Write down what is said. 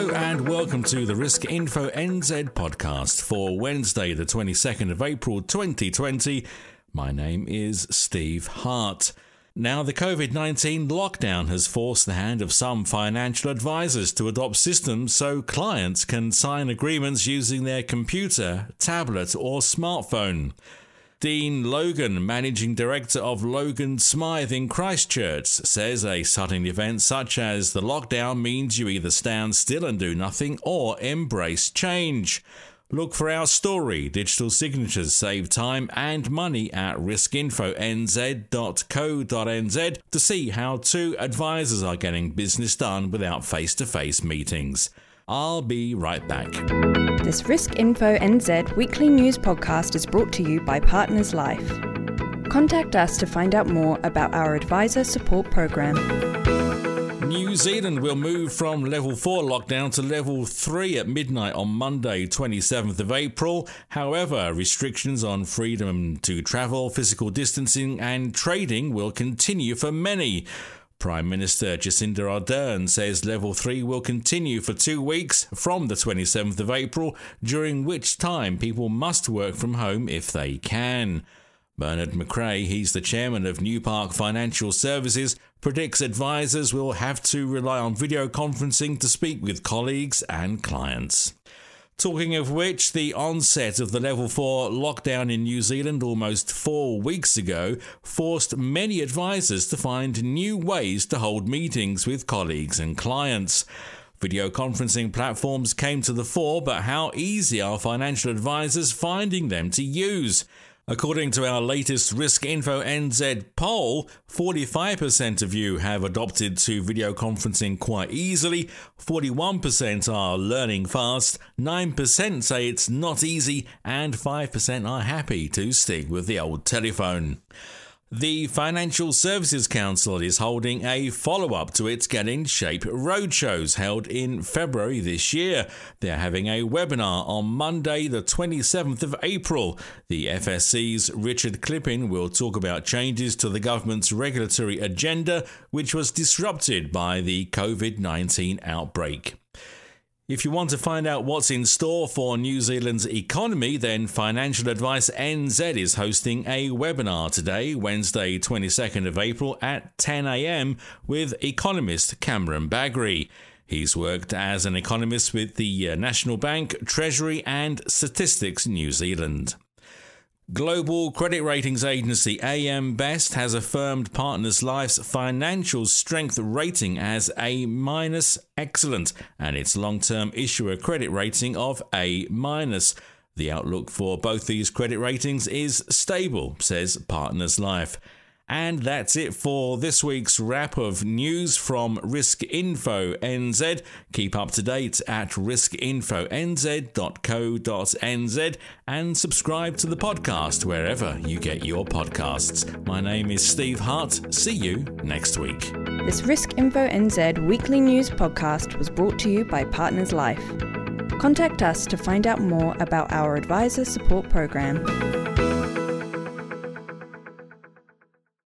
Hello and welcome to the Risk Info NZ podcast for Wednesday, the 22nd of April 2020. My name is Steve Hart. Now, the COVID 19 lockdown has forced the hand of some financial advisors to adopt systems so clients can sign agreements using their computer, tablet, or smartphone. Dean Logan, Managing Director of Logan Smythe in Christchurch, says a sudden event such as the lockdown means you either stand still and do nothing or embrace change. Look for our story, Digital Signatures Save Time and Money at riskinfonz.co.nz to see how two advisors are getting business done without face to face meetings. I'll be right back. This Risk Info NZ weekly news podcast is brought to you by Partners Life. Contact us to find out more about our advisor support program. New Zealand will move from level 4 lockdown to level 3 at midnight on Monday, 27th of April. However, restrictions on freedom to travel, physical distancing, and trading will continue for many. Prime Minister Jacinda Ardern says level 3 will continue for two weeks from the 27th of April, during which time people must work from home if they can. Bernard McRae, he's the chairman of New Park Financial Services, predicts advisors will have to rely on video conferencing to speak with colleagues and clients. Talking of which, the onset of the level 4 lockdown in New Zealand almost four weeks ago forced many advisors to find new ways to hold meetings with colleagues and clients. Video conferencing platforms came to the fore, but how easy are financial advisors finding them to use? According to our latest Risk Info NZ poll, 45% of you have adopted to video conferencing quite easily, 41% are learning fast, 9% say it's not easy, and 5% are happy to stick with the old telephone. The Financial Services Council is holding a follow up to its Get in Shape roadshows held in February this year. They're having a webinar on Monday, the 27th of April. The FSC's Richard Klipin will talk about changes to the government's regulatory agenda, which was disrupted by the COVID 19 outbreak. If you want to find out what's in store for New Zealand's economy, then Financial Advice NZ is hosting a webinar today, Wednesday, 22nd of April at 10am with economist Cameron Bagrie. He's worked as an economist with the uh, National Bank, Treasury, and Statistics New Zealand. Global credit ratings agency AM Best has affirmed Partners Life's financial strength rating as A minus excellent and its long-term issuer credit rating of A minus. The outlook for both these credit ratings is stable, says Partners Life. And that's it for this week's wrap of news from Risk Info NZ. Keep up to date at riskinfonz.co.nz and subscribe to the podcast wherever you get your podcasts. My name is Steve Hart. See you next week. This Risk Info NZ weekly news podcast was brought to you by Partners Life. Contact us to find out more about our advisor support program.